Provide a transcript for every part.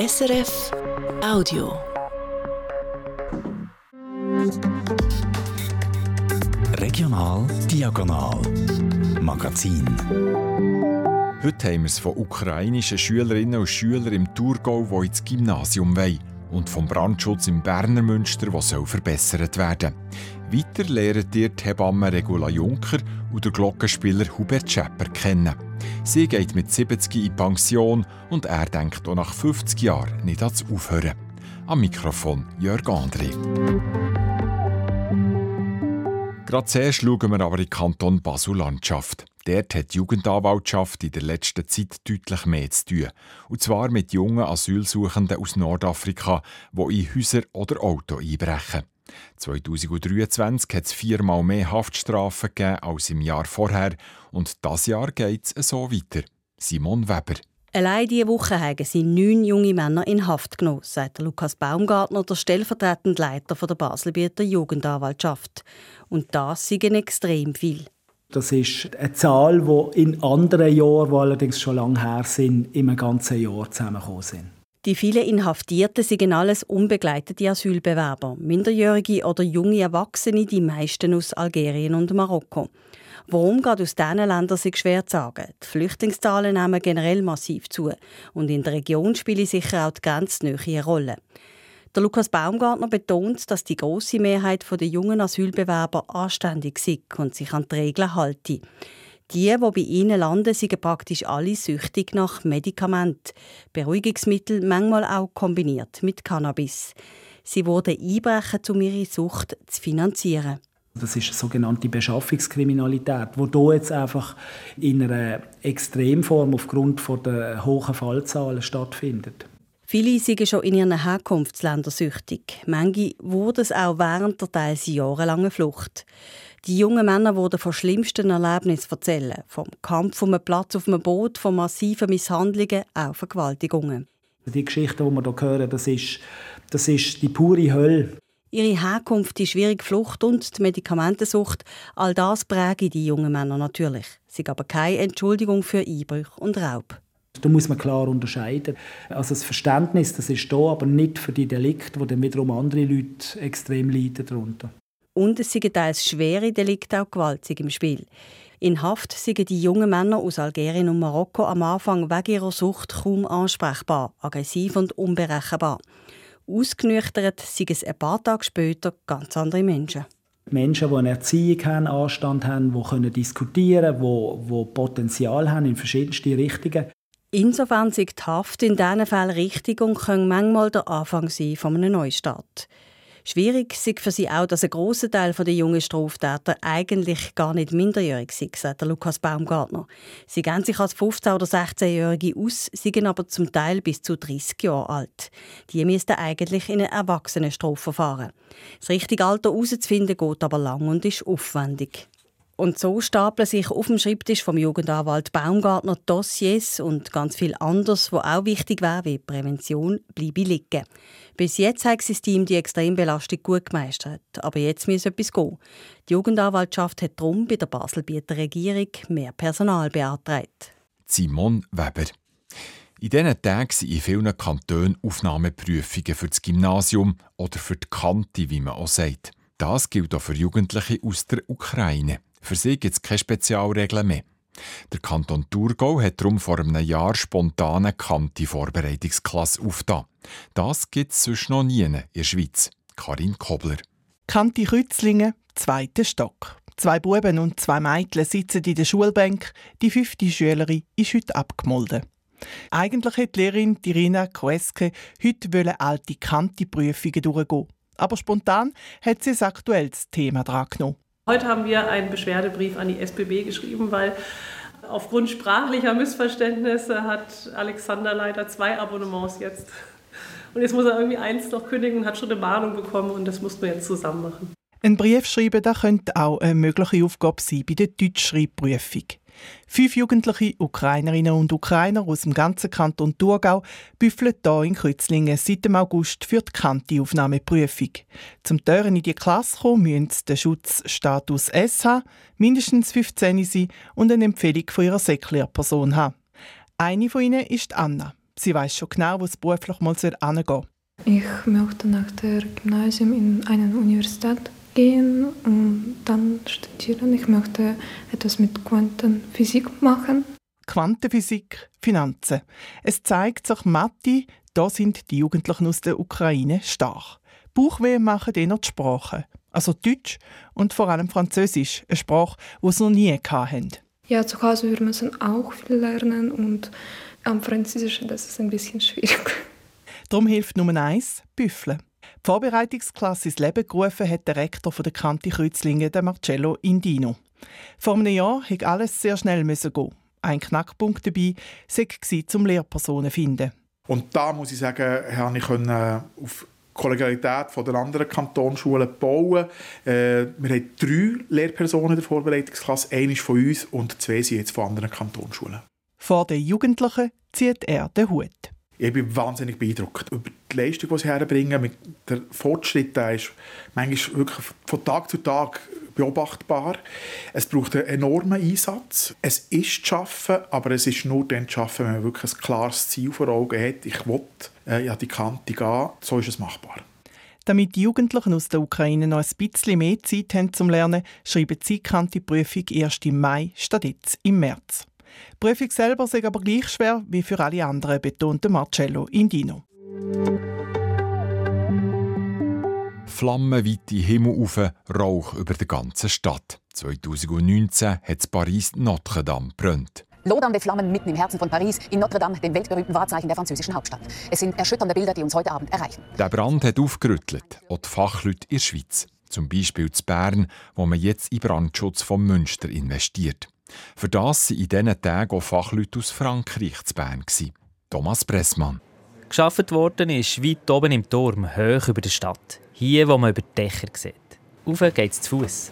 SRF Audio. Regional Diagonal Magazin. Heute haben wir es von ukrainischen Schülerinnen und Schülern im Thurgau, die ins Gymnasium wollen, und vom Brandschutz im Berner Münster, der soll verbessert werden Weiter lernt ihr die Hebamme Regula Juncker und der Glockenspieler Hubert Schepper kennen. Sie geht mit 70 in Pension und er denkt auch nach 50 Jahren nicht ans Aufhören. Am Mikrofon Jörg André. Gerade zuerst schauen wir aber in die Kanton Basel-Landschaft. Dort hat die Jugendanwaltschaft in der letzten Zeit deutlich mehr zu tun. Und zwar mit jungen Asylsuchenden aus Nordafrika, die in Häuser oder Auto einbrechen. 2023 hat es viermal mehr Haftstrafen gegeben als im Jahr vorher und das Jahr geht es so weiter. Simon Weber. Allein diese Woche haben sie neun junge Männer in Haft genommen, sagt Lukas Baumgartner, der stellvertretende Leiter der Baselbieter Jugendanwaltschaft. Und das sind extrem viel. Das ist eine Zahl, die in anderen Jahren, die allerdings schon lange her sind, im ganzen Jahr zusammengekommen sind. Die vielen Inhaftierten sind alles unbegleitete Asylbewerber, Minderjährige oder junge Erwachsene, die meisten aus Algerien und Marokko. Warum gerade aus diesen Ländern ist schwer zu sagen. Die Flüchtlingszahlen nehmen generell massiv zu. Und in der Region spielt sicher auch die Grenznähe eine Rolle. Der Lukas Baumgartner betont, dass die große Mehrheit der jungen Asylbewerber anständig ist und sich an die Regeln halten. Die, die bei ihnen landen, sind praktisch alle süchtig nach Medikamenten, Beruhigungsmittel, manchmal auch kombiniert mit Cannabis. Sie wurden einbrechen, um ihre Sucht zu finanzieren. Das ist eine sogenannte Beschaffungskriminalität, wo hier jetzt einfach in einer Extremform aufgrund der hohen Fallzahlen stattfindet. Viele sind schon in ihren Herkunftsländern süchtig. Manche wurden es auch während der teils jahrelangen Flucht. Die jungen Männer wurden von schlimmsten Erlebnissen erzählen. Vom Kampf um einen Platz auf einem Boot, von massiven Misshandlungen, auch Vergewaltigungen. Die Geschichte, die wir hier hören, das ist, das ist die pure Hölle. Ihre Herkunft, die schwierige Flucht und die Medikamentensucht, all das prägen die jungen Männer natürlich. Sie aber keine Entschuldigung für Einbrüche und Raub. Da muss man klar unterscheiden. Also das Verständnis, das ist da, aber nicht für die Delikte, wo dann wiederum andere Leute extrem leiden darunter. Und es sind teils schwere Delikte auch gewaltig im Spiel. In Haft sind die jungen Männer aus Algerien und Marokko am Anfang wegen ihrer Sucht kaum ansprechbar, aggressiv und unberechenbar. Ausgenüchtert sind es ein paar Tage später ganz andere Menschen. Menschen, die eine Erziehung haben, Anstand haben, die können diskutieren können, die, die Potenzial haben in verschiedenste Richtungen. Insofern ist die Haft in diesen Fällen richtig und kann manchmal der Anfang sein von einem Neustart. Schwierig ist für sie auch, dass ein grosser Teil der jungen Straftäter eigentlich gar nicht minderjährig sind, sagt Lukas Baumgartner. Sie gehen sich als 15- oder 16-Jährige aus, sind aber zum Teil bis zu 30 Jahre alt. Die müssten eigentlich in ein Erwachsenenstrafverfahren. Das richtige Alter herauszufinden geht aber lang und ist aufwendig. Und so stapeln sich auf dem Schreibtisch vom Jugendanwalt Baumgartner Dossiers und ganz viel anderes, wo auch wichtig wäre, wie Prävention, bleibe liegen. Bis jetzt hat das Team die Extrembelastung gut gemeistert. Aber jetzt muss etwas gehen. Die Jugendanwaltschaft hat darum bei der Baselbieter Regierung mehr Personal beantragt. Simon Weber. In diesen Tagen sind in vielen Kantonen Aufnahmeprüfungen für das Gymnasium oder für die Kante, wie man auch sagt. Das gilt auch für Jugendliche aus der Ukraine. Für sie gibt es keine Spezialregeln mehr. Der Kanton Thurgau hat darum vor einem Jahr spontane Kanti-Vorbereitungsklasse aufgetan. Das gibt es sonst noch nie in der Schweiz. Karin Kobler. Kanti Rützlingen, zweiter Stock. Zwei Buben und zwei Mädchen sitzen in der Schulbank. Die fünfte Schülerin ist heute abgemolden. Eigentlich hätte die Lehrerin Irina Koeske heute alte Kanti-Prüfungen durchgehen. Aber spontan hat sie ein aktuelles Thema dran genommen. Heute haben wir einen Beschwerdebrief an die SBB geschrieben, weil aufgrund sprachlicher Missverständnisse hat Alexander leider zwei Abonnements jetzt. Und jetzt muss er irgendwie eins noch kündigen und hat schon eine Mahnung bekommen und das mussten wir jetzt zusammen machen. Ein Brief schreiben, das könnte auch eine mögliche Aufgabe sein bei der Deutschschreibprüfung. Fünf jugendliche Ukrainerinnen und Ukrainer aus dem ganzen Kanton Thurgau büffeln hier in Kützlingen seit dem August für die Kanti-Aufnahmeprüfung. Zum Türen in die Klasse kommen müssen sie den Schutzstatus S haben, mindestens 15 sein und eine Empfehlung von ihrer Seklehrperson haben. Eine von ihnen ist Anna. Sie weiß schon genau, wo es beruflich mal hingehen soll. Ich möchte nach dem Gymnasium in eine Universität gehen und dann studieren. Ich möchte etwas mit Quantenphysik machen. Quantenphysik, Finanzen. Es zeigt sich, Mathe, da sind die Jugendlichen aus der Ukraine stark. Bauchweh machen eher die Sprachen. Also Deutsch und vor allem Französisch, eine Sprache, die sie noch nie hatten. Ja, zu Hause wir müssen auch viel lernen und am Französischen das ist ein bisschen schwierig. Darum hilft Nummer eins Büffeln. Die Vorbereitungsklasse ins Leben gerufen hat der Rektor der Kante Kreuzlingen, Marcello Indino. Vor einem Jahr musste alles sehr schnell gehen. Ein Knackpunkt dabei war, zum Lehrpersonen zu finden. Und da muss ich sagen, habe ich auf Kollegialität der anderen Kantonsschulen bauen. Äh, wir haben drei Lehrpersonen in der Vorbereitungsklasse. Eine ist von uns und zwei sind jetzt von anderen Kantonsschulen. Vor den Jugendlichen zieht er den Hut. Ich bin wahnsinnig beeindruckt über die Leistung, die sie herbringen. Der Fortschritt der ist manchmal wirklich von Tag zu Tag beobachtbar. Es braucht einen enormen Einsatz. Es ist zu schaffen, aber es ist nur dann zu schaffen, wenn man wirklich ein klares Ziel vor Augen hat. Ich will äh, ja, die Kante gehen. So ist es machbar. Damit die Jugendlichen aus der Ukraine noch ein bisschen mehr Zeit haben zum Lernen, schreiben sie die Kante-Prüfung erst im Mai statt jetzt im März. Die Prüfung selber ist aber gleich schwer wie für alle anderen, betonte Marcello Indino. Flammenweite Himmel auf, Rauch über der ganzen Stadt. 2019 hat Paris Notre Dame brennt. Lodernde Flammen mitten im Herzen von Paris, in Notre Dame, dem weltberühmten Wahrzeichen der französischen Hauptstadt. Es sind erschütternde Bilder, die uns heute Abend erreichen. Der Brand hat aufgerüttelt, auch die Fachleute in der Schweiz. Zum Beispiel zu Bern, wo man jetzt in Brandschutz von Münster investiert. Für das waren in diesen Tagen auch Fachleute aus Frankreich zu Bern. Thomas Pressmann. Geschafft worden ist weit oben im Turm, hoch über der Stadt. Hier, wo man über die Dächer sieht. Auf geht es zu Fuß.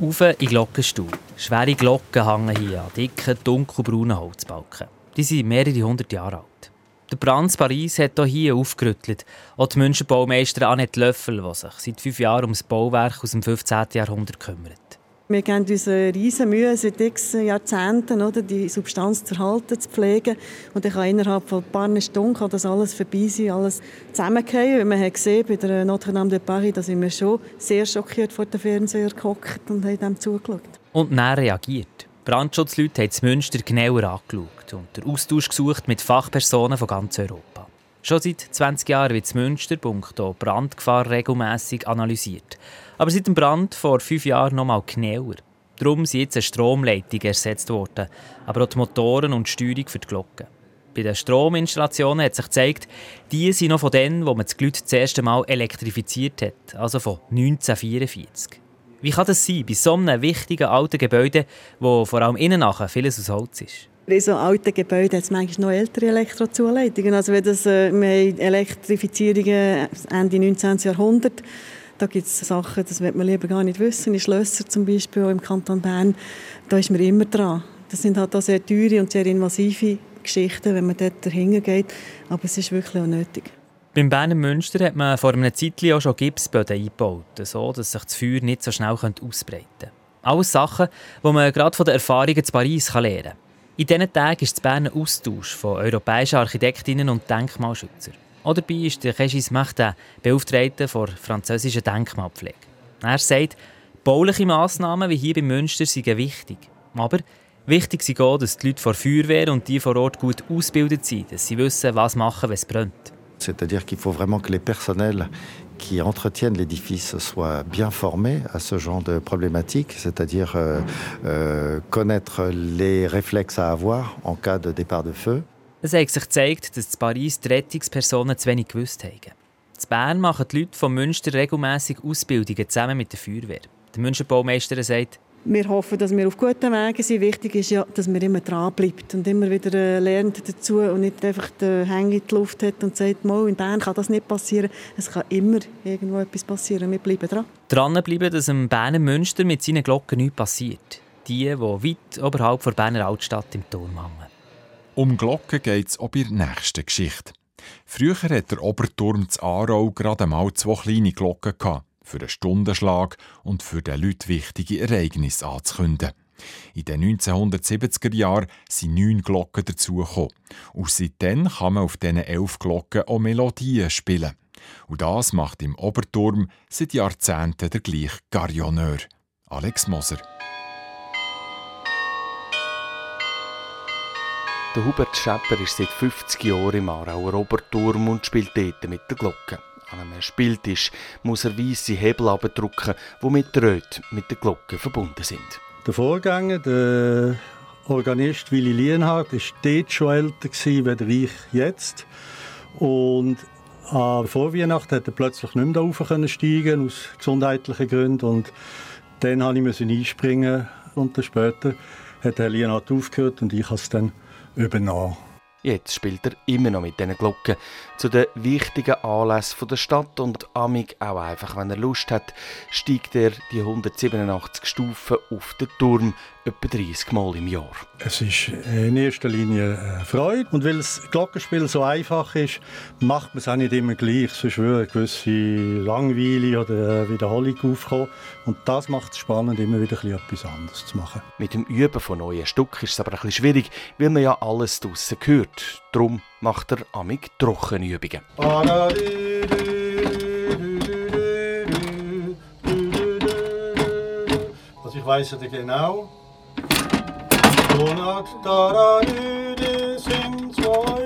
Auf in Glockenstuhl. Schwere Glocken hängen hier an dicken, dunkelbraunen Holzbalken. Die sind mehrere hundert Jahre alt. Der Brand Paris hat hier aufgerüttelt. Auch die Münsterbaumeisterin Annette Löffel, die sich seit fünf Jahren um das Bauwerk aus dem 15. Jahrhundert kümmert. Wir geben uns riesen Mühe seit x Jahrzehnten, oder, die Substanz zu erhalten, zu pflegen. Und dann kann innerhalb von ein paar Stunden kann das alles vorbei sein, alles zusammengehen. Man hat gesehen, bei der Notre Dame de Paris, da sind wir schon sehr schockiert vor dem Fernseher gehockt und haben dem zugeschaut. Und dann reagiert. Brandschutzleute haben das Münster genauer angeschaut und den Austausch gesucht mit Fachpersonen von ganz Europa. Schon seit 20 Jahren wird das Münster Brandgefahr regelmäßig analysiert. Aber seit dem Brand vor fünf Jahren noch mal genauer. Darum sind jetzt eine Stromleitung ersetzt worden, aber auch die Motoren und die Steuerung für die Glocken. Bei den Strominstallationen hat sich gezeigt, die sind noch von denen, wo man das Glüt das erste Mal elektrifiziert hat, also von 1944. Wie kann das sein, bei so einem wichtigen alten Gebäude, wo vor allem innen nachher vieles aus Holz ist? In so alten Gebäuden hat es manchmal noch ältere Elektrozuleitungen. Also wenn das, äh, wir haben Elektrifizierungen Ende 19. Jahrhundert da gibt es Sachen, das wird man lieber gar nicht wissen. In Schlössern zum Beispiel, im Kanton Bern, da ist man immer dran. Das sind halt auch sehr teure und sehr invasive Geschichten, wenn man dort dahinter geht. Aber es ist wirklich auch nötig. Beim Berner Münster hat man vor einem Zeitchen auch schon Gipsböden eingebaut, so dass sich das Feuer nicht so schnell ausbreiten könnte. Alles Sachen, die man gerade von den Erfahrungen zu Paris lernen kann. In diesen Tagen ist das Berner Austausch von europäischen Architektinnen und Denkmalschützern. Auch dabei ist der Regis Martin, Beauftragter der französischen Denkmalpflege. Er sagt, bauliche Massnahmen wie hier bei Münster sind wichtig. Aber wichtig ist auch, dass die Leute vor Feuerwehr und die vor Ort gut ausgebildet sind, dass sie wissen, was machen, wenn es brennt. C'est-à-dire qu'il faut vraiment que les personnels qui entretiennent l'édifice soient bien formés à ce genre de problématiques, c'est-à-dire euh, euh, connaître les réflexes à avoir en cas de départ de feu. Es hat sich gezeigt, dass in Paris die Rettungspersonen zu wenig gewusst haben. In Bern machen die Leute von Münster regelmäßig Ausbildungen zusammen mit der Feuerwehr. Der Münsterbaumeister sagt, wir hoffen, dass wir auf guten Wegen sind. Wichtig ist ja, dass man immer dranbleibt und immer wieder äh, lernt dazu und nicht einfach den Hänge in die Luft hat und sagt, Mal, in Bern kann das nicht passieren. Es kann immer irgendwo etwas passieren. Wir bleiben dran. Dranbleiben, dass im Berner Münster mit seinen Glocken nichts passiert. Die, die weit oberhalb der Berner Altstadt im Turm hängen. Um Glocken geht es auch bei der nächsten Geschichte. Früher hat der Oberturm zu Aarau gerade einmal zwei kleine Glocken für einen Stundenschlag und für den Leuten wichtige Ereignisse anzukündigen. In den 1970er Jahren sind neun Glocken dazugekommen. Und seitdem kann man auf diesen elf Glocken auch Melodien spielen. Und das macht im Oberturm seit Jahrzehnten der gleiche Garioneur, Alex Moser. Der Hubert Schepper ist seit 50 Jahren im Aarauer Oberturm und spielt dort mit der Glocke. An einem Spieltisch muss er weisse Hebel abdrücken, die mit Röt mit der Glocke verbunden sind. Der Vorgänger, der Organist Willi Lienhardt, war dort schon älter als ich jetzt. Und an Vorweihnachten konnte er plötzlich nicht mehr rauf steigen aus gesundheitlichen Gründen. Und dann musste ich einspringen und später hat Herr Lienhardt aufgehört und ich habe es dann übernommen. Jetzt spielt er immer noch mit diesen Glocken zu den wichtigen Anlässen der Stadt und amig auch einfach, wenn er Lust hat, steigt er die 187 Stufen auf den Turm etwa 30 Mal im Jahr. Es ist in erster Linie eine Freude und weil das Glockenspiel so einfach ist, macht man es auch nicht immer gleich. Sonst würde eine gewisse Langweile oder Wiederholung aufkommen und das macht es spannend, immer wieder etwas anderes zu machen. Mit dem Üben von neuen Stücken ist es aber ein bisschen schwierig, weil man ja alles draussen hört. Darum macht er amig Trockenübungen. Also ich weiss ja genau, Donat, Dararüde, sind zwei Liebe.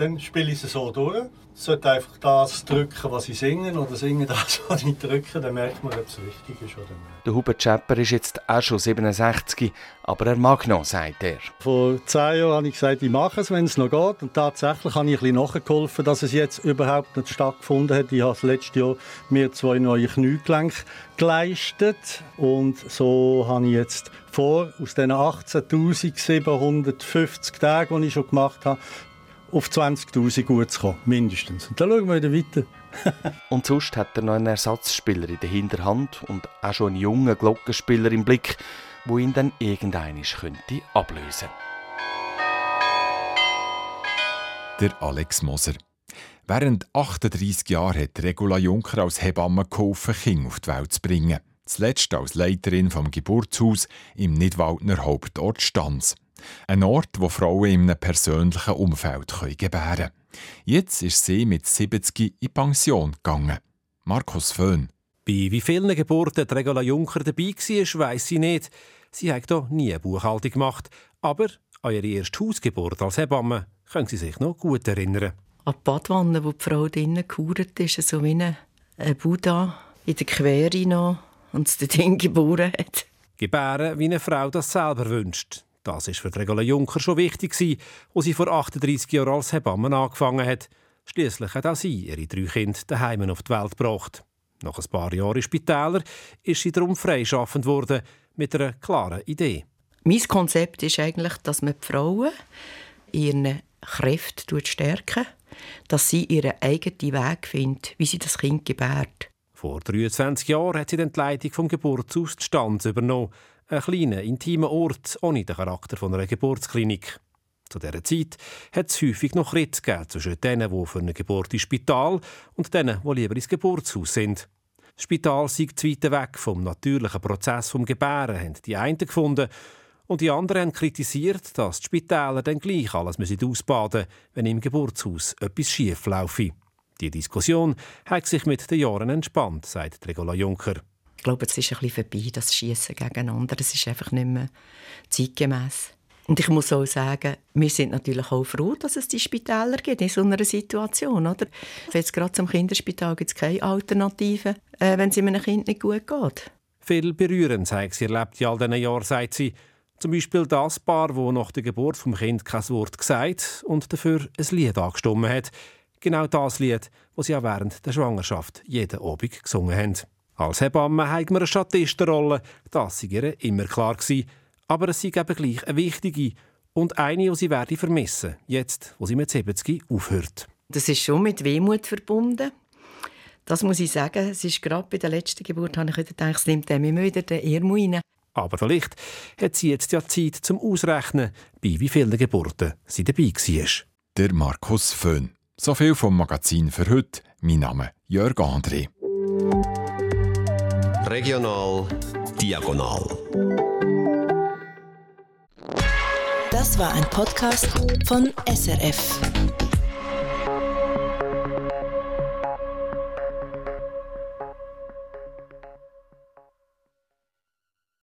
Dann spiele ich es so durch. Ich sollte einfach das drücken, was ich singe, oder singen das, was ich drücke. Dann merkt man, ob es richtig ist oder nicht. Der Hubert Schepper ist jetzt auch schon 67, aber er mag noch, sagt er. Vor zehn Jahren habe ich gesagt, ich mache es, wenn es noch geht. Und tatsächlich habe ich ein bisschen nachgeholfen, dass es jetzt überhaupt nicht stattgefunden hat. Ich habe letztes Jahr mir zwei neue Kniegelenke geleistet. Und so habe ich jetzt vor, aus diesen 18.750 Tagen, die ich schon gemacht habe, auf 20.000 gut zu kommen, mindestens. Und dann schauen wir wieder weiter. und sonst hat er noch einen Ersatzspieler in der Hinterhand und auch schon einen jungen Glockenspieler im Blick, wo ihn dann irgendeinisch könnte ablösen. Der Alex Moser. Während 38 Jahren hat Regula Juncker als Hebamme geholfen, Kinder auf die Welt zu bringen. Zuletzt als Leiterin vom Geburtshaus im Nidwaldner Hauptort Stanz. Ein Ort, wo Frauen in einem persönlichen Umfeld gebären können. Jetzt ist sie mit 70 in Pension gegangen. Markus Föhn. Bei wie vielen Geburten Regula Juncker dabei war, weiss sie nicht. Sie hat hier nie eine Buchhaltung gemacht. Aber an ihre erste Hausgeburt als Hebamme können sie sich noch gut erinnern. An die Badwanne, wo die Frau drinnen gehauert ist, so wie ein Buddha in der Quere noch und es Ding geboren hat. Gebären, wie eine Frau das selber wünscht. Das war für Regula Juncker schon wichtig, als sie vor 38 Jahren als Hebamme angefangen hat. Schließlich hat auch sie ihre drei Kinder daheim auf die Welt gebracht. Nach ein paar Jahren in Spitäler ist sie darum freischaffend worden, mit einer klaren Idee. Mein Konzept ist eigentlich, dass man die Frauen ihren Kräfte stärken, dass sie ihren eigenen Weg finden, wie sie das Kind gebärt. Vor 23 Jahren hat sie die Leitung vom Geburtshaus Stanz übernommen. Ein kleiner, intimer Ort ohne den Charakter von einer Geburtsklinik. Zu dieser Zeit hat es häufig noch Ritt zwischen denen, die für eine Geburt ins Spital und denen, die lieber ins Geburtshaus sind. Das Spital sei zu weit weg vom natürlichen Prozess vom Gebären, haben die einen gefunden. Und die anderen haben kritisiert, dass die Spitäler dann gleich alles ausbaden müssen, wenn im Geburtshaus etwas schief laufe. Die Diskussion hat sich mit den Jahren entspannt, sagt Regula Juncker. Ich glaube, es ist ein bisschen vorbei, das Schießen gegeneinander. Es ist einfach nicht mehr zeitgemäß. Und ich muss auch sagen, wir sind natürlich auch froh, dass es die Spitäler gibt in so einer Situation. Oder? Jetzt gerade zum Kinderspital gibt es keine Alternative, äh, wenn es einem Kind nicht gut geht. Viel berührend hat sie erlebt in all diesen Jahren, sagt sie. Zum Beispiel das Paar, das nach der Geburt vom Kind kein Wort gesagt und dafür ein Lied angestimmt hat. Genau das Lied, das sie auch während der Schwangerschaft jeden Abend gesungen haben. Als Hebamme haben wir eine Statistenrolle, das war ihr immer klar. Gewesen. Aber es ist eben gleich eine wichtige und eine, die sie werde vermissen, jetzt, wo sie mit 70 aufhört. Das ist schon mit Wehmut verbunden. Das muss ich sagen. Es ist gerade bei der letzten Geburt, habe ich gedacht, es nimmt dem immer wieder den Irmo rein. Aber vielleicht hat sie jetzt ja Zeit zum Ausrechnen, bei wie vielen Geburten sie dabei war. Der Markus Föhn. So viel vom Magazin für heute. Mein Name Jörg André. Regional diagonal. Das war ein Podcast von SRF.